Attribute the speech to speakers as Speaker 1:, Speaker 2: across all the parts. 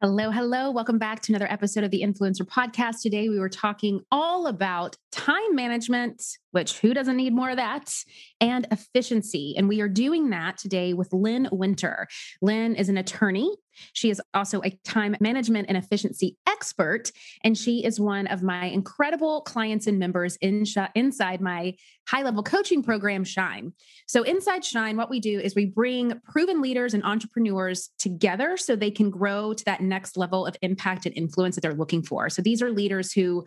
Speaker 1: Hello, hello. Welcome back to another episode of the Influencer Podcast. Today we were talking all about time management, which who doesn't need more of that, and efficiency. And we are doing that today with Lynn Winter. Lynn is an attorney. She is also a time management and efficiency expert, and she is one of my incredible clients and members in sh- inside my high level coaching program, Shine. So, inside Shine, what we do is we bring proven leaders and entrepreneurs together so they can grow to that next level of impact and influence that they're looking for. So, these are leaders who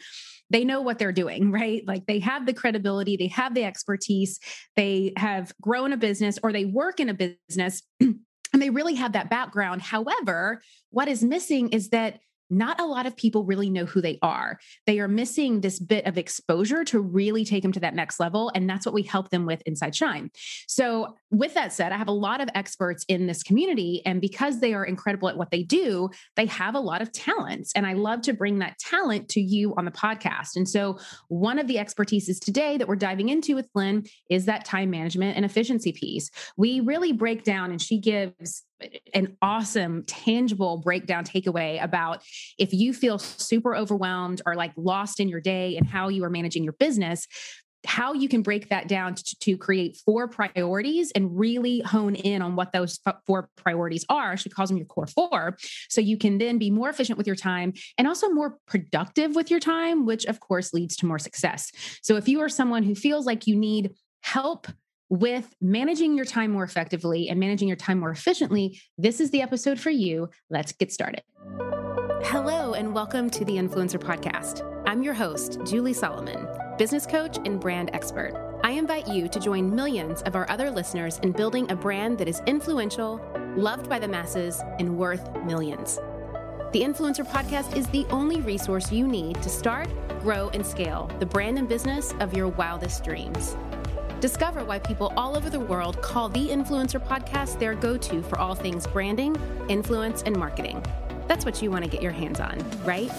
Speaker 1: they know what they're doing, right? Like they have the credibility, they have the expertise, they have grown a business or they work in a business and they really have that background. However, what is missing is that not a lot of people really know who they are. They are missing this bit of exposure to really take them to that next level. And that's what we help them with inside Shine. So, with that said, I have a lot of experts in this community. And because they are incredible at what they do, they have a lot of talents. And I love to bring that talent to you on the podcast. And so, one of the expertises today that we're diving into with Lynn is that time management and efficiency piece. We really break down, and she gives an awesome, tangible breakdown takeaway about if you feel super overwhelmed or like lost in your day and how you are managing your business, how you can break that down to, to, create four priorities and really hone in on what those four priorities are. She calls them your core four. So you can then be more efficient with your time and also more productive with your time, which of course leads to more success. So if you are someone who feels like you need help with managing your time more effectively and managing your time more efficiently, this is the episode for you. Let's get started. Hello, and welcome to the Influencer Podcast. I'm your host, Julie Solomon, business coach and brand expert. I invite you to join millions of our other listeners in building a brand that is influential, loved by the masses, and worth millions. The Influencer Podcast is the only resource you need to start, grow, and scale the brand and business of your wildest dreams. Discover why people all over the world call the Influencer Podcast their go to for all things branding, influence, and marketing. That's what you want to get your hands on, right?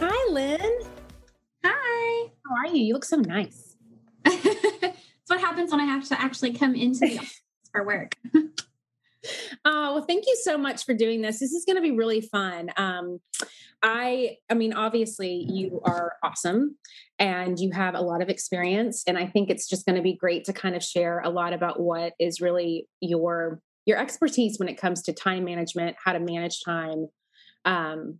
Speaker 1: Hi, Lynn.
Speaker 2: Hi.
Speaker 1: How are you? You look so nice.
Speaker 2: That's what happens when I have to actually come into the office for work.
Speaker 1: Oh, well, thank you so much for doing this. This is going to be really fun. Um, I, I mean, obviously, you are awesome and you have a lot of experience, and I think it's just going to be great to kind of share a lot about what is really your your expertise when it comes to time management, how to manage time. Um,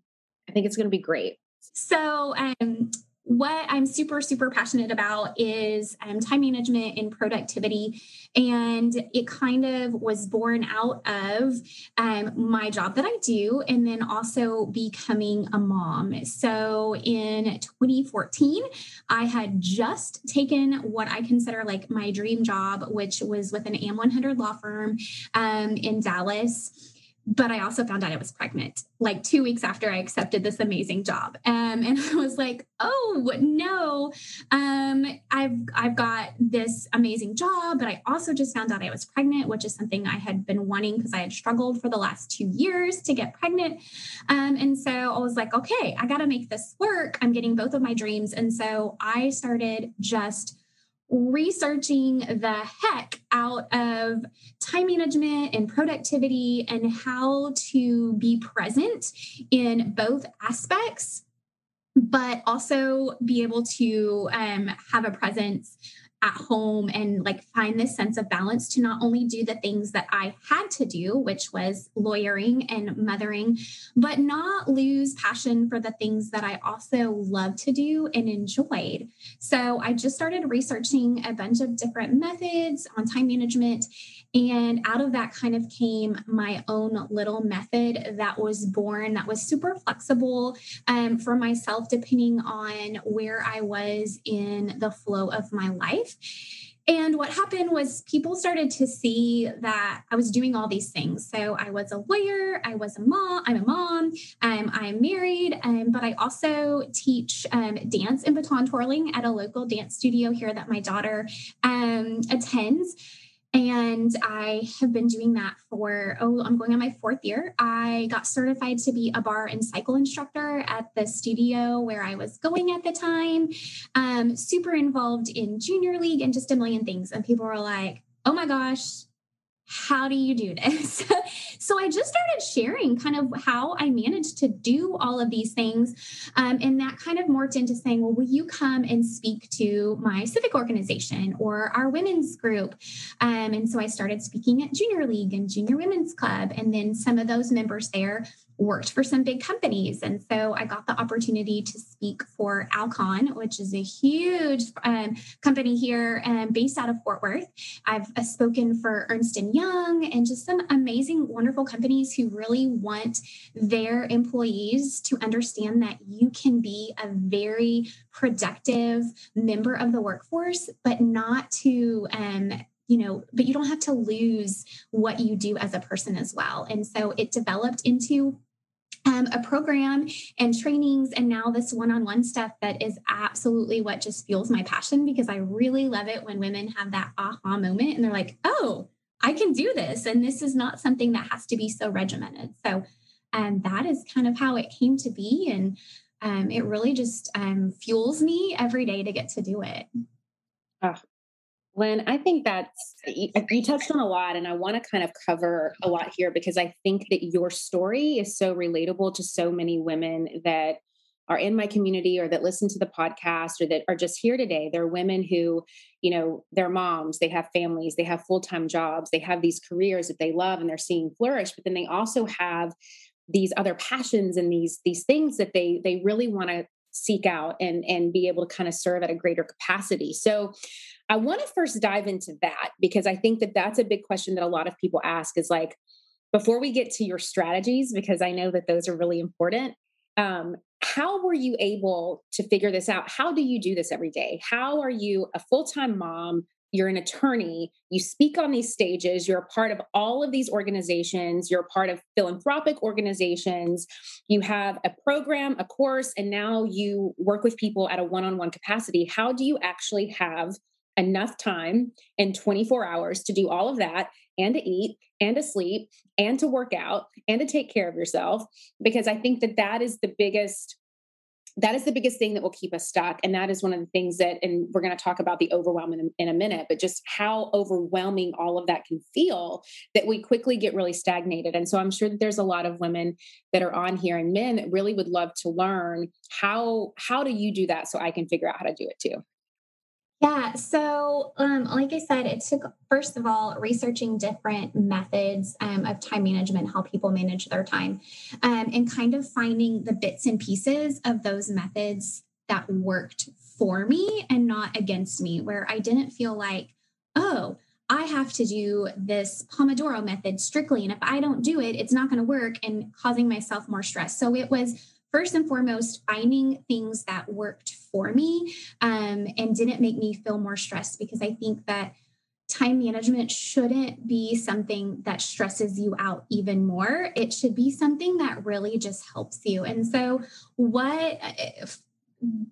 Speaker 1: I think it's going to be great.
Speaker 2: So, um, what I'm super, super passionate about is um, time management and productivity. And it kind of was born out of um, my job that I do, and then also becoming a mom. So in 2014, I had just taken what I consider like my dream job, which was with an AM 100 law firm um, in Dallas but I also found out I was pregnant like two weeks after I accepted this amazing job. Um, and I was like, oh no, um, I've I've got this amazing job, but I also just found out I was pregnant, which is something I had been wanting because I had struggled for the last two years to get pregnant. Um, and so I was like, okay, I got to make this work. I'm getting both of my dreams, and so I started just researching the heck out of time management and productivity and how to be present in both aspects, but also be able to um, have a presence at home and like find this sense of balance to not only do the things that I had to do, which was lawyering and mothering, but not lose passion for the things that I also love to do and enjoyed. So I just started researching a bunch of different methods on time management and out of that kind of came my own little method that was born that was super flexible um, for myself, depending on where I was in the flow of my life. And what happened was people started to see that I was doing all these things. So I was a lawyer, I was a mom, I'm a mom, um, I'm married, um, but I also teach um, dance and baton twirling at a local dance studio here that my daughter um, attends. And I have been doing that for, oh, I'm going on my fourth year. I got certified to be a barre and cycle instructor at the studio where I was going at the time. Um, super involved in junior league and just a million things. And people were like, oh my gosh, how do you do this? so I just started sharing kind of how I managed to do all of these things. Um, and that kind of morphed into saying, well, will you come and speak to my civic organization or our women's group? Um, and so I started speaking at Junior League and Junior Women's Club. And then some of those members there worked for some big companies. And so I got the opportunity to speak for Alcon, which is a huge um, company here um, based out of Fort Worth. I've uh, spoken for Ernst & Young and just some amazing, wonderful companies who really want their employees to understand that you can be a very productive member of the workforce, but not to um, you know, but you don't have to lose what you do as a person as well. And so it developed into um, a program and trainings and now this one-on-one stuff that is absolutely what just fuels my passion because i really love it when women have that aha moment and they're like oh i can do this. And this is not something that has to be so regimented. So um, that is kind of how it came to be. And um, it really just um, fuels me every day to get to do it.
Speaker 1: Oh, Lynn, I think that's, you touched on a lot, and I want to kind of cover a lot here because I think that your story is so relatable to so many women that are in my community or that listen to the podcast or that are just here today. They're women who, you know, they're moms, they have families, they have full time jobs, they have these careers that they love and they're seeing flourish, but then they also have these other passions and these these things that they they really want to seek out and and be able to kind of serve at a greater capacity. So I want to first dive into that because I think that that's a big question that a lot of people ask is like, before we get to your strategies, because I know that those are really important, um, how were you able to figure this out? How do you do this every day? How are you a full time mom? You're an attorney, you speak on these stages, you're a part of all of these organizations, you're a part of philanthropic organizations, you have a program, a course, and now you work with people at a one on one capacity. How do you actually have enough time in 24 hours to do all of that and to eat and to sleep and to work out and to take care of yourself because i think that that is the biggest that is the biggest thing that will keep us stuck. And that is one of the things that and we're going to talk about the overwhelm in, in, a minute but just how overwhelming all of that can feel that we quickly get really stagnated. And so i'm sure that there's a lot of women that are on here and men that really would love to learn how how do you do that so i can figure out how to do it too
Speaker 2: yeah. So, um, like I said, it took, first of all, researching different methods um, of time management, how people manage their time, um, and kind of finding the bits and pieces of those methods that worked for me and not against me, where I didn't feel like, oh, I have to do this Pomodoro method strictly. And if I don't do it, it's not going to work and causing myself more stress. So it was first and foremost finding things that worked for me um, and didn't make me feel more stressed because I think that time management shouldn't be something that stresses you out even more. It should be something that really just helps you. And so, what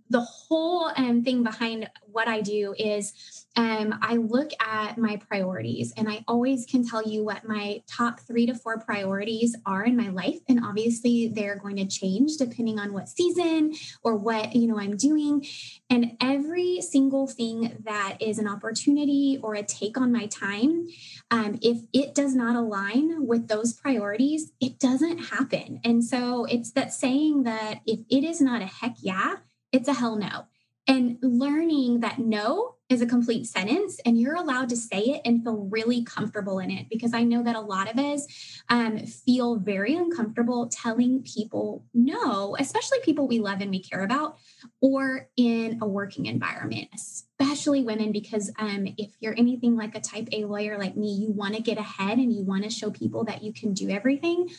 Speaker 2: the whole um, thing behind what I do is um, I look at my priorities and I always can tell you what my top three to four priorities are in my life. And obviously, they're going to change depending on what season or what you know I'm doing. And every single thing that is an opportunity or a take on my time, um, if it does not align with those priorities, it doesn't happen. And so it's that saying that if it is not a heck yeah, it's a hell no. And learning that no is a complete sentence and you're allowed to say it and feel really comfortable in it because I know that a lot of us um, feel very uncomfortable telling people no, especially people we love and we care about, or in a working environment, especially women, because um, if you're anything like a type A lawyer like me, you want to get ahead and you want to show people that you can do everything.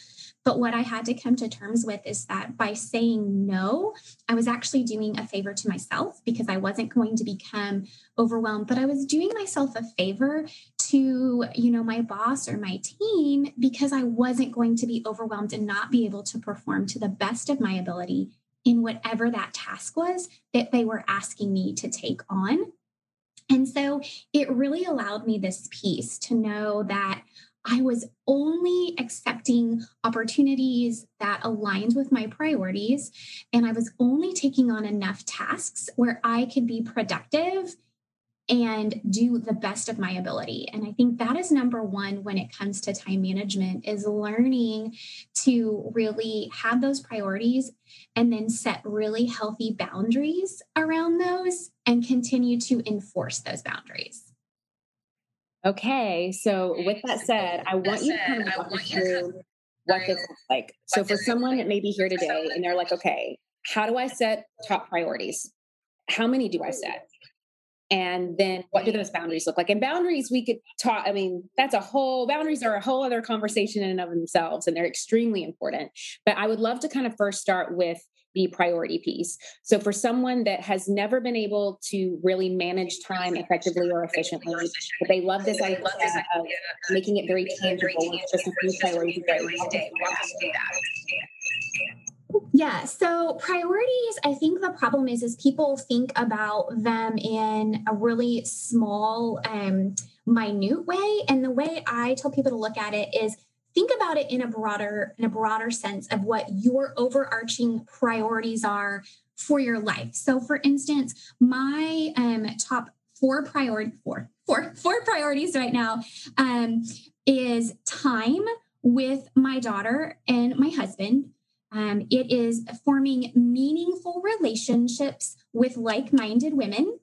Speaker 2: But what I had to come to terms with is that by saying no, I was actually doing a favor to myself because I wasn't going to become overwhelmed, but I was doing myself a favor to, you know, my boss or my team because I wasn't going to be overwhelmed and not be able to perform to the best of my ability in whatever that task was that they were asking me to take on. And so it really allowed me this piece to know that I was only accepting opportunities that aligned with my priorities. And I was only taking on enough tasks where I could be productive and do the best of my ability. And I think that is number one when it comes to time management is learning to really have those priorities and then set really healthy boundaries around those and continue to enforce those boundaries.
Speaker 1: Okay, so with that said, I want you to kind of walk through what this looks like. So for someone that may be here today and they're like, okay, how do I set top priorities? How many do I set? and then what do those boundaries look like and boundaries we could talk i mean that's a whole boundaries are a whole other conversation in and of themselves and they're extremely important but i would love to kind of first start with the priority piece so for someone that has never been able to really manage time effectively or efficiently but they love this idea of making it very tangible just a few priorities a day
Speaker 2: yeah. So priorities, I think the problem is is people think about them in a really small, um, minute way. And the way I tell people to look at it is think about it in a broader, in a broader sense of what your overarching priorities are for your life. So for instance, my um, top four priority four, four, four priorities right now um, is time with my daughter and my husband um, it is forming meaningful relationships with like minded women.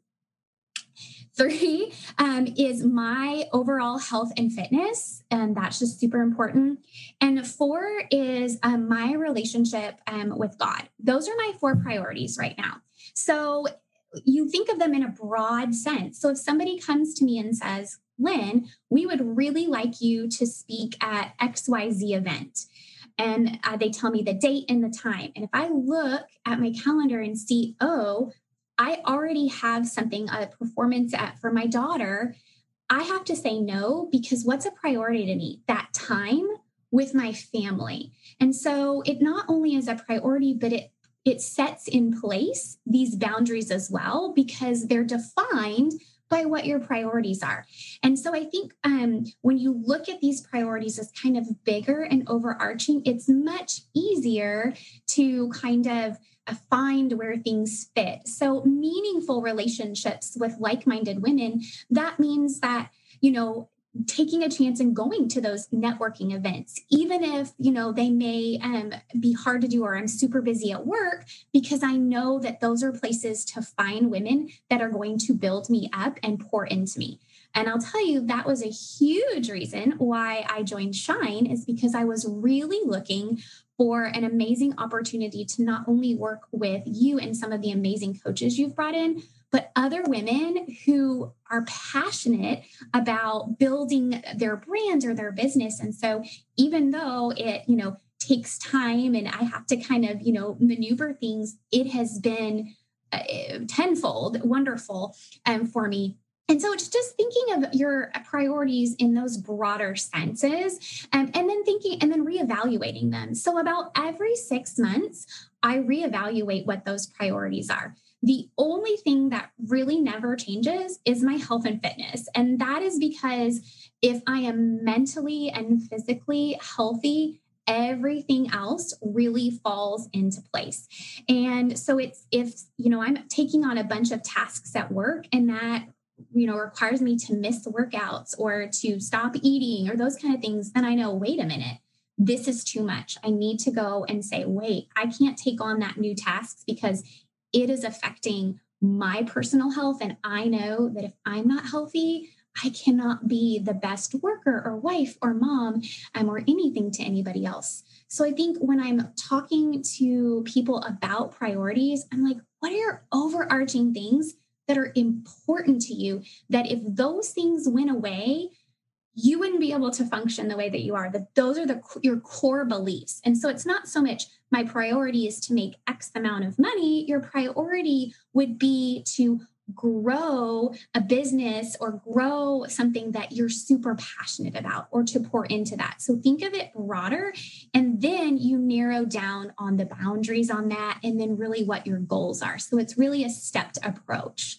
Speaker 2: Three um, is my overall health and fitness, and that's just super important. And four is um, my relationship um, with God. Those are my four priorities right now. So you think of them in a broad sense. So if somebody comes to me and says, Lynn, we would really like you to speak at XYZ event and uh, they tell me the date and the time. And if I look at my calendar and see, oh, I already have something, a performance at, for my daughter, I have to say no because what's a priority to me? That time with my family. And so it not only is a priority, but it it sets in place these boundaries as well because they're defined by what your priorities are. And so I think um, when you look at these priorities as kind of bigger and overarching, it's much easier to kind of find where things fit. So, meaningful relationships with like minded women, that means that, you know, taking a chance and going to those networking events even if you know they may um, be hard to do or i'm super busy at work because i know that those are places to find women that are going to build me up and pour into me and i'll tell you that was a huge reason why i joined shine is because i was really looking for an amazing opportunity to not only work with you and some of the amazing coaches you've brought in but other women who are passionate about building their brand or their business. And so even though it, you know, takes time and I have to kind of, you know, maneuver things, it has been uh, tenfold wonderful um, for me and so it's just thinking of your priorities in those broader senses um, and then thinking and then reevaluating them. So about every six months, I reevaluate what those priorities are. The only thing that really never changes is my health and fitness. And that is because if I am mentally and physically healthy, everything else really falls into place. And so it's if, you know, I'm taking on a bunch of tasks at work and that you know requires me to miss workouts or to stop eating or those kind of things then i know wait a minute this is too much i need to go and say wait i can't take on that new task because it is affecting my personal health. And I know that if I'm not healthy, I cannot be the best worker or wife or mom um, or anything to anybody else. So I think when I'm talking to people about priorities, I'm like, what are your overarching things that are important to you? That if those things went away, you wouldn't be able to function the way that you are that those are the your core beliefs and so it's not so much my priority is to make x amount of money your priority would be to grow a business or grow something that you're super passionate about or to pour into that. So think of it broader and then you narrow down on the boundaries on that and then really what your goals are. So it's really a stepped approach.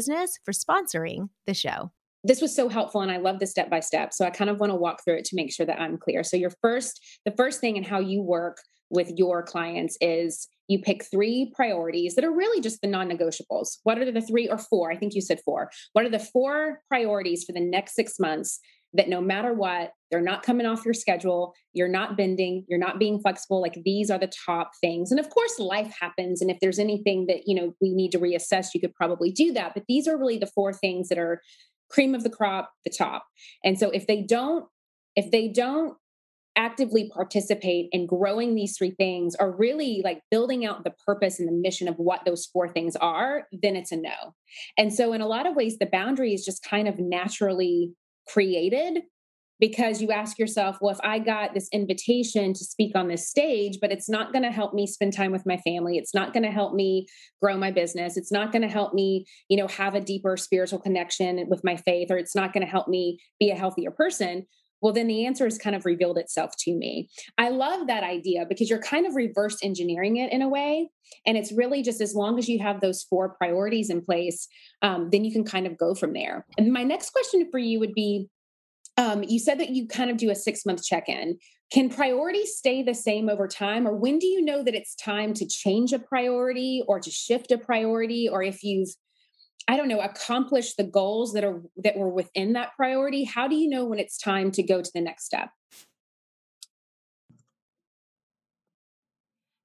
Speaker 3: Business for sponsoring the show.
Speaker 1: This was so helpful and I love the step by step. So I kind of want to walk through it to make sure that I'm clear. So your first the first thing and how you work with your clients is you pick three priorities that are really just the non-negotiables. What are the three or four? I think you said four. What are the four priorities for the next 6 months that no matter what, they're not coming off your schedule, you're not bending, you're not being flexible. Like these are the top things. And of course, life happens. And if there's anything that, you know, we need to reassess, you could probably do that. But these are really the four things that are cream of the crop, the top. And so if they don't, if they don't actively participate in growing these three things or really like building out the purpose and the mission of what those four things are, then it's a no. And so, in a lot of ways, the boundary is just kind of naturally created because you ask yourself, well, if I got this invitation to speak on this stage, but it's not going to help me spend time with my family, it's not going to help me grow my business, it's not going to help me, you know, have a deeper spiritual connection with my faith, or it's not going to help me be a healthier person. Well, then the answer has kind of revealed itself to me. I love that idea because you're kind of reverse engineering it in a way. And it's really just as long as you have those four priorities in place, um, then you can kind of go from there. And my next question for you would be um, you said that you kind of do a six month check in. Can priorities stay the same over time? Or when do you know that it's time to change a priority or to shift a priority? Or if you've I don't know, accomplish the goals that are that were within that priority, how do you know when it's time to go to the next step?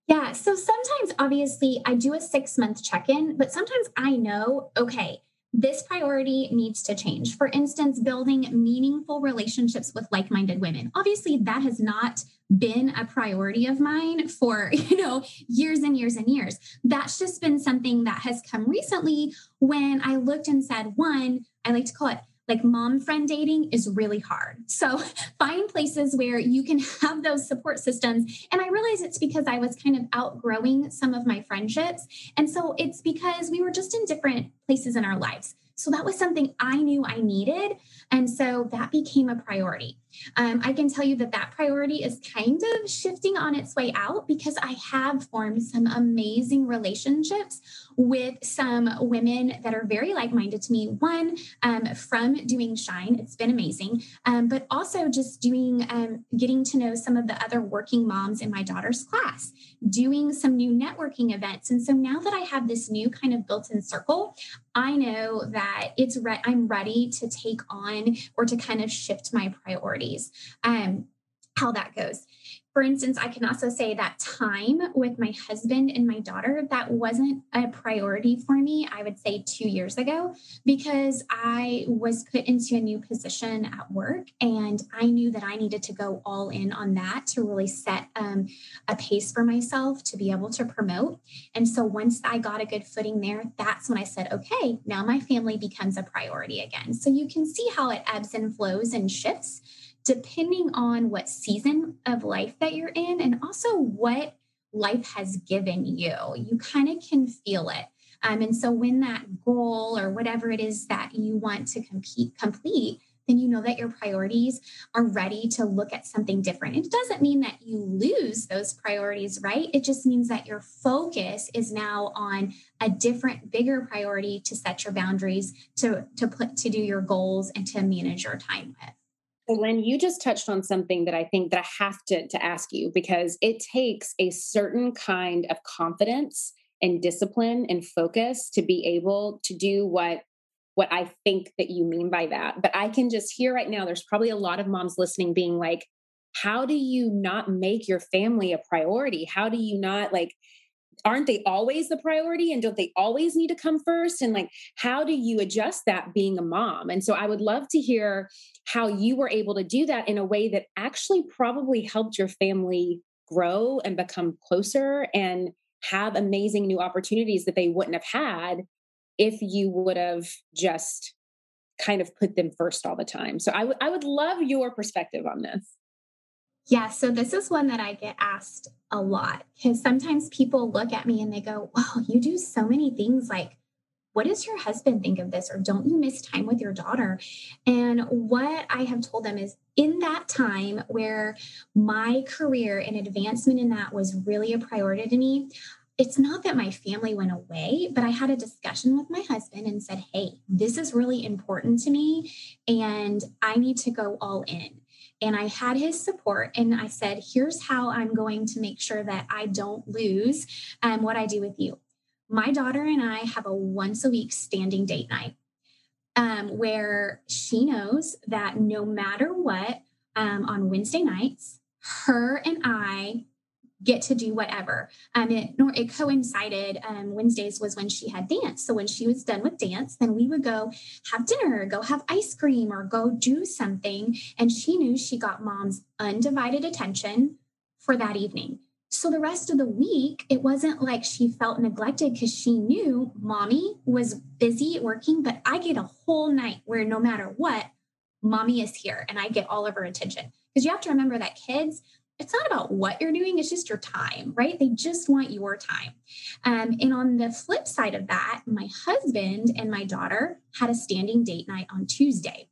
Speaker 2: Yeah, so sometimes obviously I do a 6 month check in, but sometimes I know, okay, this priority needs to change. For instance, building meaningful relationships with like minded women. Obviously, that has not been a priority of mine for you know years and years and years that's just been something that has come recently when i looked and said one i like to call it like mom friend dating is really hard. So find places where you can have those support systems. And I realize it's because I was kind of outgrowing some of my friendships. And so it's because we were just in different places in our lives. So that was something I knew I needed. And so that became a priority. Um, I can tell you that that priority is kind of shifting on its way out because I have formed some amazing relationships with some women that are very like minded to me. One, um, from doing Shine, it's been amazing, um, but also just doing, um, getting to know some of the other working moms in my daughter's class, doing some new networking events. And so now that I have this new kind of built in circle, I know that it's re- I'm ready to take on or to kind of shift my priorities. Um, how that goes. For instance, I can also say that time with my husband and my daughter, that wasn't a priority for me, I would say two years ago, because I was put into a new position at work and I knew that I needed to go all in on that to really set um, a pace for myself to be able to promote. And so once I got a good footing there, that's when I said, okay, now my family becomes a priority again. So you can see how it ebbs and flows and shifts depending on what season of life that you're in and also what life has given you. You kind of can feel it. Um, and so when that goal or whatever it is that you want to compete, complete, then you know that your priorities are ready to look at something different. It doesn't mean that you lose those priorities, right? It just means that your focus is now on a different, bigger priority to set your boundaries, to, to put to do your goals and to manage your time with.
Speaker 1: So Lynn, you just touched on something that I think that I have to, to ask you because it takes a certain kind of confidence and discipline and focus to be able to do what what I think that you mean by that. But I can just hear right now there's probably a lot of moms listening being like, how do you not make your family a priority? How do you not like aren't they always the priority and don't they always need to come first and like how do you adjust that being a mom and so i would love to hear how you were able to do that in a way that actually probably helped your family grow and become closer and have amazing new opportunities that they wouldn't have had if you would have just kind of put them first all the time. So I, w- I would love your perspective on this.
Speaker 2: Yeah, so this is one that I get asked a lot because sometimes people look at me and they go, Wow, you do so many things. Like, what does your husband think of this? Or don't you miss time with your daughter? And what I have told them is in that time where my career and advancement in that was really a priority to me, it's not that my family went away, but I had a discussion with my husband and said, Hey, this is really important to me, and I need to go all in. And I had his support, and I said, Here's how I'm going to make sure that I don't lose um, what I do with you. My daughter and I have a once a week standing date night um, where she knows that no matter what, um, on Wednesday nights, her and I get to do whatever. Um, it, it coincided. Um, Wednesdays was when she had dance. So when she was done with dance, then we would go have dinner, go have ice cream, or go do something. And she knew she got mom's undivided attention for that evening. So the rest of the week, it wasn't like she felt neglected because she knew mommy was busy working, but I get a whole night where no matter what, mommy is here and I get all of her attention. Because you have to remember that kids, it's not about what you're doing, it's just your time, right? They just want your time. Um, and on the flip side of that, my husband and my daughter had a standing date night on Tuesday.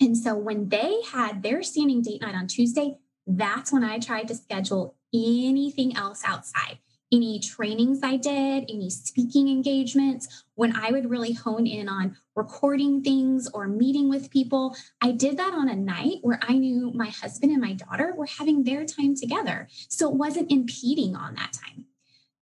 Speaker 2: And so when they had their standing date night on Tuesday, that's when I tried to schedule anything else outside any trainings I did, any speaking engagements, when I would really hone in on recording things or meeting with people, I did that on a night where I knew my husband and my daughter were having their time together. So it wasn't impeding on that time.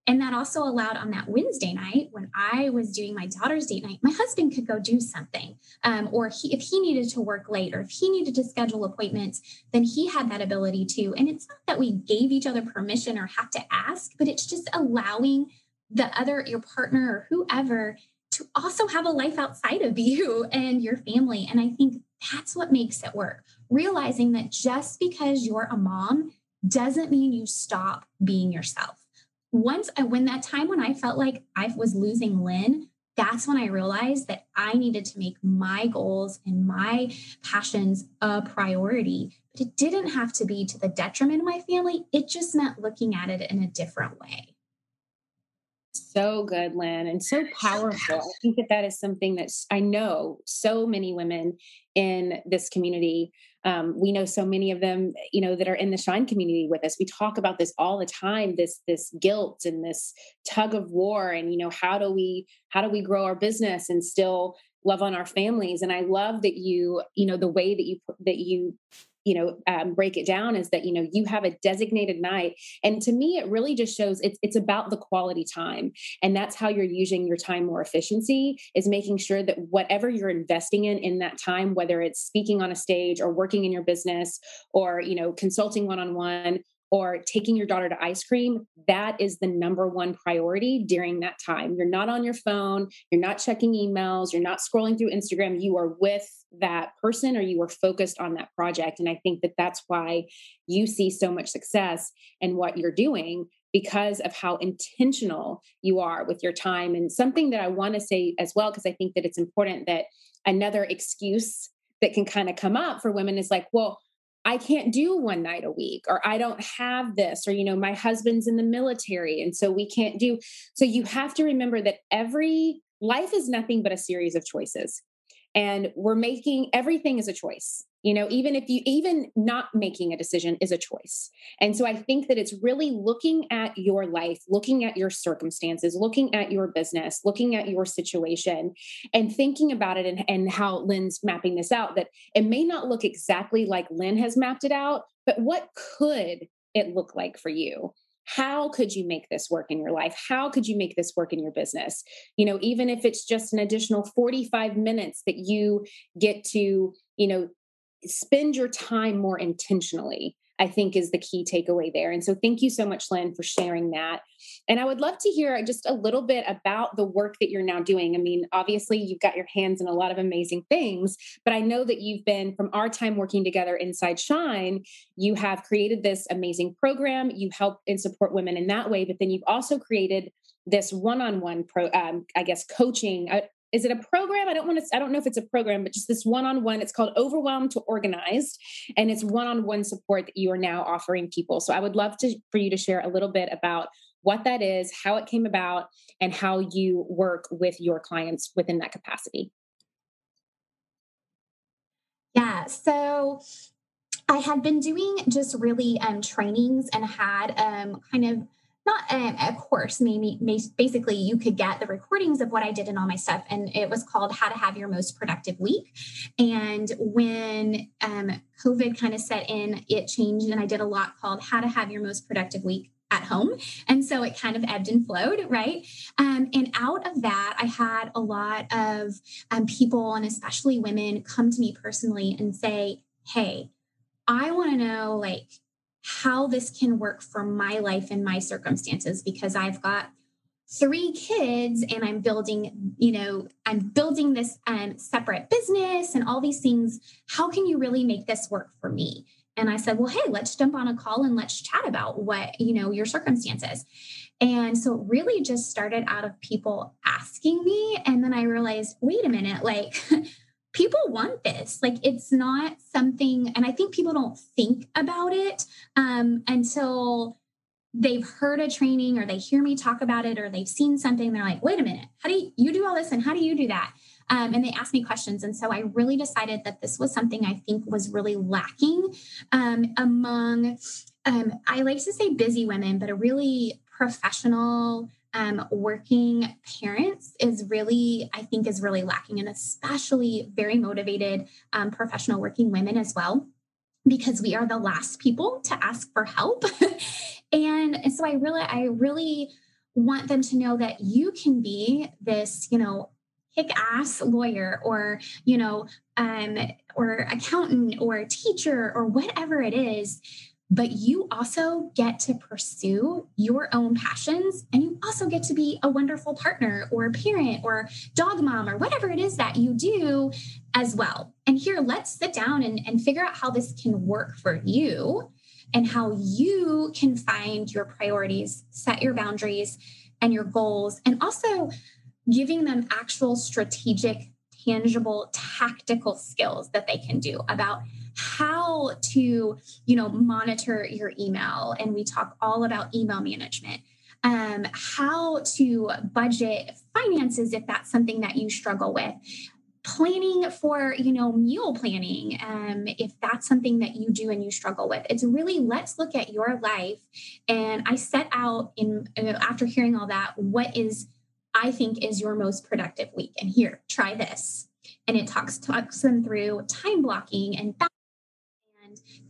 Speaker 2: And that also allowed on that Wednesday night when I was doing my daughter's date night, my husband could go do something. Um, or he, if he needed to work late or if he needed to schedule appointments, then he had that ability too. And it's not that we gave each other permission or have to ask, but it's just allowing the other, your partner or whoever, to also have a life outside of you and your family. And I think that's what makes it work. Realizing that just because you're a mom doesn't mean you stop being yourself once I, when that time when I felt like I was losing Lynn, that's when I realized that I needed to make my goals and my passions a priority. But it didn't have to be to the detriment of my family. It just meant looking at it in a different way.
Speaker 1: So good, Lynn, and so powerful. I think that that is something that I know so many women in this community um, we know so many of them you know that are in the shine community with us. We talk about this all the time this this guilt and this tug of war and you know how do we how do we grow our business and still love on our families? And i love that you you know the way that you that you you know um, break it down is that you know you have a designated night and to me it really just shows it's it's about the quality time and that's how you're using your time more efficiency is making sure that whatever you're investing in in that time whether it's speaking on a stage or working in your business or you know consulting one on one or taking your daughter to ice cream, that is the number one priority during that time. You're not on your phone, you're not checking emails, you're not scrolling through Instagram. You are with that person or you are focused on that project. And I think that that's why you see so much success in what you're doing because of how intentional you are with your time. And something that I want to say as well, because I think that it's important that another excuse that can kind of come up for women is like, well, I can't do one night a week, or I don't have this, or, you know, my husband's in the military. And so we can't do. So you have to remember that every life is nothing but a series of choices and we're making everything is a choice you know even if you even not making a decision is a choice. And so i think that it's really looking at your life looking at your circumstances looking at your business looking at your situation and thinking about it and, and how lynn's mapping this out that it may not look exactly like lynn has mapped it out but what could it look like for you how could you make this work in your life? How could you make this work in your business? You know even if it's just an additional 45 minutes that you get to you know spend your time more intentionally I think is the key takeaway there. And so thank you so much, Lynn, for sharing that. And I would love to hear just a little bit about the work that you're now doing. I mean, obviously, you've got your hands in a lot of amazing things, but I know that you've been, from our time working together inside Shine, you have created this amazing program. You help and support women in that way, but then you've also created this one-on-one pro um, i guess coaching uh, is it a program? I don't want to i don't know if it's a program but just this one-on-one it's called overwhelmed to organized and it's one-on-one support that you are now offering people. So i would love to for you to share a little bit about what that is how it came about and how you work with your clients within that capacity.
Speaker 2: Yeah so I had been doing just really um, trainings and had um, kind of not um, a course maybe basically you could get the recordings of what i did and all my stuff and it was called how to have your most productive week and when um, covid kind of set in it changed and i did a lot called how to have your most productive week at home. And so it kind of ebbed and flowed, right? Um, and out of that, I had a lot of um, people, and especially women, come to me personally and say, Hey, I want to know, like, how this can work for my life and my circumstances because I've got three kids and I'm building, you know, I'm building this um, separate business and all these things. How can you really make this work for me? And I said, well, hey, let's jump on a call and let's chat about what, you know, your circumstances. And so it really just started out of people asking me. And then I realized, wait a minute, like, people want this. Like it's not something, and I think people don't think about it um, until they've heard a training or they hear me talk about it or they've seen something. They're like, wait a minute, how do you, you do all this and how do you do that? Um, and they ask me questions. And so I really decided that this was something I think was really lacking um, among, um, I like to say busy women, but a really professional um, working parents is really, I think, is really lacking, and especially very motivated um, professional working women as well, because we are the last people to ask for help. and, so I really, I really want them to know that you can be this, you know, kick ass lawyer or, you know, um, or accountant or teacher or whatever it is but you also get to pursue your own passions and you also get to be a wonderful partner or parent or dog mom or whatever it is that you do as well. And here, let's sit down and, and figure out how this can work for you and how you can find your priorities, set your boundaries and your goals, and also giving them actual strategic, tangible, tactical skills that they can do about how to you know monitor your email. And we talk all about email management. Um, how to budget finances if that's something that you struggle with. Planning for you know meal planning um, if that's something that you do and you struggle with. It's really let's look at your life. And i set out in uh, after hearing all that what is i think is your most productive week and here try this and it talks talks them through time blocking and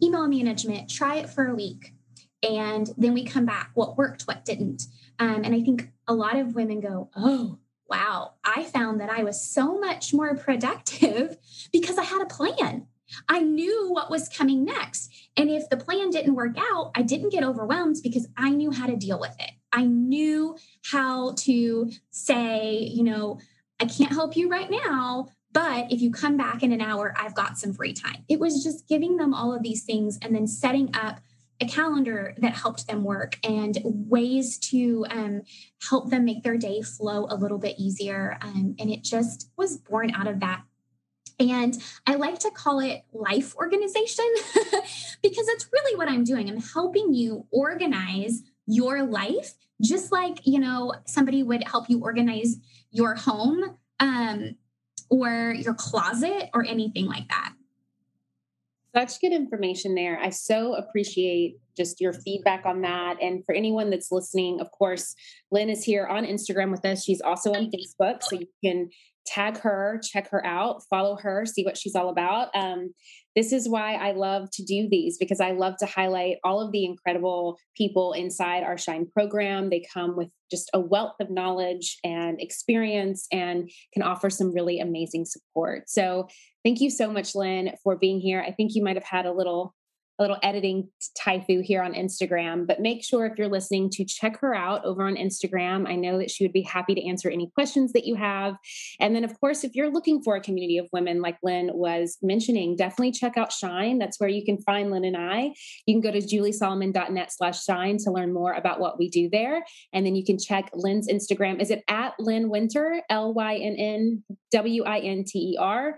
Speaker 2: email management, try it for a week. And then we come back, what worked, what didn't. Um, and I think a lot of women go, oh, wow, I found that I was so much more productive because I had a plan. I knew what was coming next. And if the plan didn't work out, I didn't get overwhelmed because I knew how to deal with it. I knew how to say, you know, I can't help you right now, but if you come back in an hour, I've got some free time. It was just giving them all of these things and then setting up a calendar that helped them work and ways to um, help them make their day flow a little bit easier. Um, and it just was born out of that. And I like to call it life organization because it's really what I'm doing. I'm helping you organize your life, just like, you know, somebody would help you organize your home. Um, or your closet or anything like that.
Speaker 1: Such good information there. I so appreciate just your feedback on that. And for anyone that's listening, of course, Lynn is here on Instagram with us. She's also on Facebook, so you can tag her, check her out, follow her, see what she's all about. Um, this is why I love to do these because I love to highlight all of the incredible people inside our Shine program. They come with just a wealth of knowledge and experience and can offer some really amazing support. So, thank you so much, Lynn, for being here. I think you might have had a little a little editing typho here on Instagram. But make sure if you're listening to check her out over on Instagram. I know that she would be happy to answer any questions that you have. And then, of course, if you're looking for a community of women like Lynn was mentioning, definitely check out Shine. That's where you can find Lynn and I. You can go to juliesolomon.net slash shine to learn more about what we do there. And then you can check Lynn's Instagram. Is it at Lynn Winter, L Y N N W I N T E R?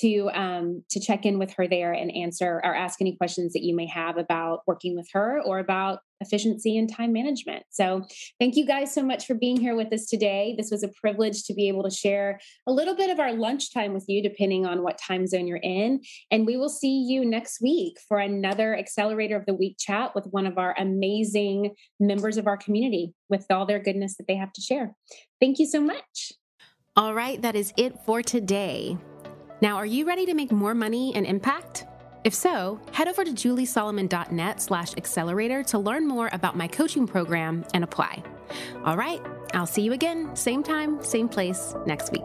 Speaker 1: To um, to check in with her there and answer or ask any questions that you may have about working with her or about efficiency and time management. So, thank you guys so much for being here with us today. This was a privilege to be able to share a little bit of our lunchtime with you, depending on what time zone you're in. And we will see you next week for another Accelerator of the Week chat with one of our amazing members of our community with all their goodness that they have to share. Thank you so much.
Speaker 4: All right, that is it for today. Now, are you ready to make more money and impact? If so, head over to juliesolomon.net slash accelerator to learn more about my coaching program and apply. All right, I'll see you again, same time, same place next week.